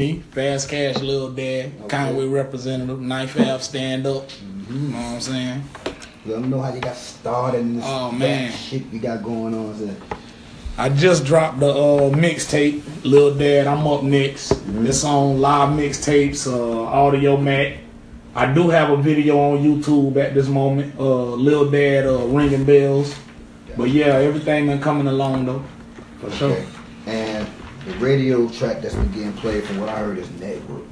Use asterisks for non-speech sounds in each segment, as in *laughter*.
Me, Fast Cash, Lil Dad, Okay. Conway representative, Knife Ave, stand up. Mm-hmm. You know what I'm saying? Let them know how you got started and this Oh, man. shit you got going on. So. I just dropped the uh, mixtape, Lil Dad. I'm up next. Mm-hmm. It's on live mixtapes, uh, Audiomack. I do have a video on YouTube at this moment. Uh, Lil Dad uh, ringing bells. But yeah, everything been coming along though. For sure. Okay. And the radio track that's been getting played, from what I heard, is Network.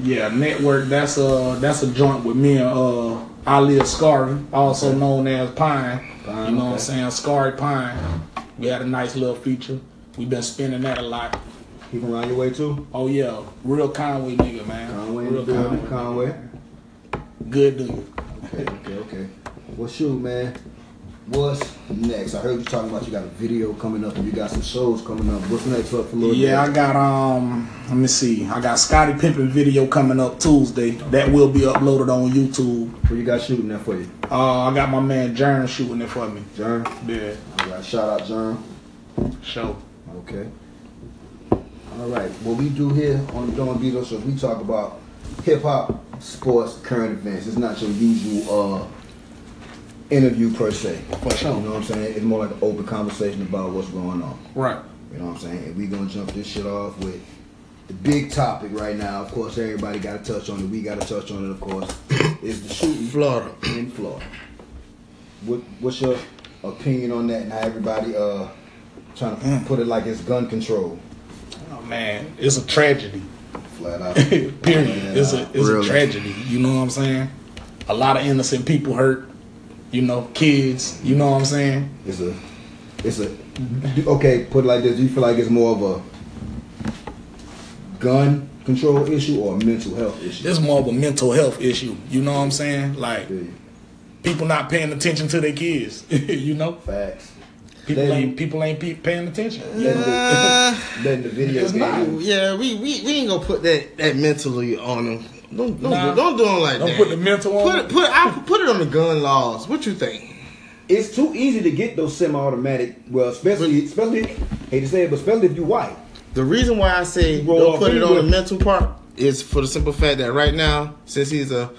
Yeah, network. That's a that's a joint with me and uh, Ali Ascari, also Okay. known as Pine. Pine, you know what I'm saying? Ascari Pine. We had a nice little feature. We've been spinning that a lot. He from around your way too? Oh yeah, real Conway nigga, man. Conway real building, Conway. Good dude. Okay, okay, okay. Well, shoot, man. What's next? I heard you talking about you got a video coming up and you got some shows coming up. What's next up for Lil Yeah, I got um. Let me see. I got Scotty Pimpin video coming up Tuesday. That will be uploaded on YouTube. What you got shooting that for you? Uh, I got my man Jern shooting it for me. Jern? Yeah, I got shout out Jern. show. Okay. All right. What we do here on the Doe N BZO show, we talk about hip hop, sports, current events. It's not your usual uh, interview per se. For sure. You know what I'm saying? It's more like an open conversation about what's going on. Right. You know what I'm saying? And we gonna jump this shit off with the big topic right now. Of course, everybody got to touch on it. We got to touch on it. Of course, *coughs* is the shooting Florida. in Florida. What What's your opinion on that? And how everybody uh trying to Mm. put it like it's gun control, Oh man, it's a tragedy. flat out. *laughs* Period. It's a it's Really? a tragedy. You know what I'm saying? A lot of innocent people hurt. You know, kids. You know what I'm saying? It's a, it's a. Okay, put it like this. Do you feel like it's more of a gun control issue or a mental health issue? It's more of a mental health issue. You know what I'm saying? Like Yeah, people not paying attention to their kids. *laughs* you know, Facts. people They- ain't people ain't pe- paying attention. Letting Uh, the, letting the video not. yeah, we, we, we ain't gonna put that, that mentally on them. Don't don't, Nah. do, don't do them like that. Don't that. put the mental on. put it put I put it on the gun laws. What you think? It's too easy to get those semi-automatic. Well, especially, especially, hate to say it, but especially if you white. The reason why I say Roll don't put it on the mental part is for the simple fact that right now, since he's a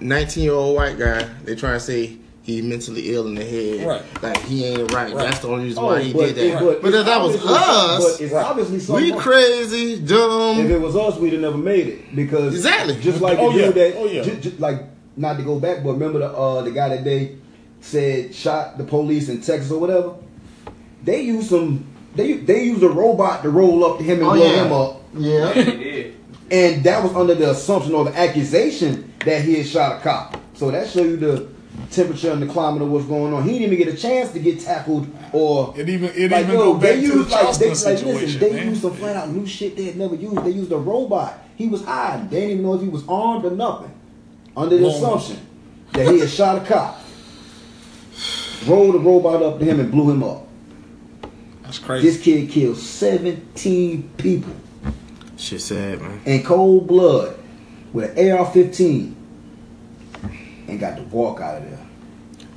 19 year old white guy, they trying to say he's mentally ill in the head. Right. Like he ain't right. Right. That's the only reason Oh, why he but did that. it- but But, if that was us, but it's obviously something we crazy, dumb. If it was us, we'd have never made it because Exactly. Just like Oh, the yeah. that, Oh, yeah. ju- ju- like not to go back, but remember the uh, the guy that they said shot the police in Texas or whatever. They used some. They they used a robot to roll up to him and Oh, blow yeah. him up, yeah. and that was under the assumption or the accusation that he had shot a cop. So that show you the temperature and the climate of what's going on. He didn't even get a chance to get tackled or It even it like even yo, go back they to the used like, they, like listen, they man. used some flat out new shit they had never used. They used a robot. He was hiding. They didn't even know if he was armed or nothing. Under the Lord. assumption that he had shot a cop. Rolled the robot up to him and blew him up. That's crazy. This kid killed 17 people Shit sad, man. in cold blood with an AR-15 and got to walk out of there.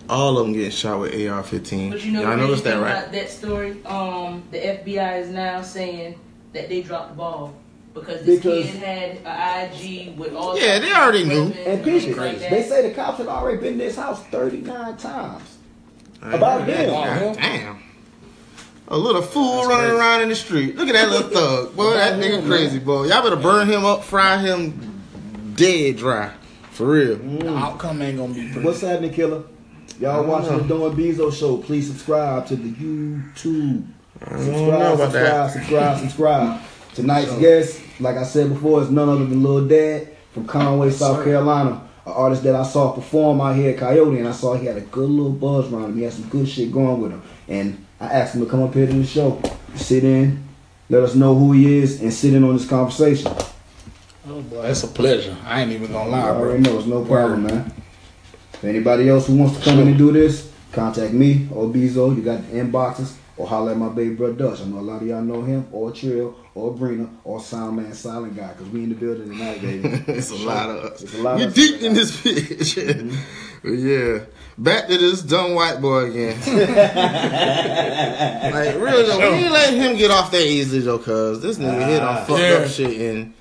All of them getting shot with AR-15. But you know, Y'all the noticed that, right? About that story, um, the FBI is now saying that they dropped the ball because this Because- kid had an IG with all. Yeah, they already knew. And things people, like they say the cops had already been in this house 39 times. I About heard them. God Damn. A little fool running crazy. around in the street. Look at that little thug. Boy, that nigga crazy, boy. Y'all better burn him up, fry him dead dry. For real. the outcome ain't gonna be pretty. What's happening, killer? Y'all don't watching the know. Doe N BZO show. Please subscribe to the YouTube. I don't Subscribe, know about subscribe, that. subscribe, subscribe. Tonight's guest, like I said before, is none other than Lil Dad from Conway, South sir. Carolina. An artist that I saw perform out here at Coyote, and I saw he had a good little buzz around him. He had some good shit going with him. And I asked him to come up here to the show, sit in, let us know who he is, and sit in on this conversation. Oh boy, it's a pleasure. I ain't even gonna I lie, bro. already know it's no problem, man. If anybody else who wants to come in and do this, contact me or BZO. You got the inboxes or holler at my baby brother Dutch. I know a lot of y'all know him or Trill or Brina or Soundman Silent Guy because we in the building tonight, baby. *laughs* it's a lot of us. It's a lot we of us. deep in this bitch. But *laughs* mm-hmm. yeah. Back to this dumb white boy again. *laughs* like, really though, we ain't letting him get off that easily though, cuz this nigga hit on ah. fucked Yeah. up shit and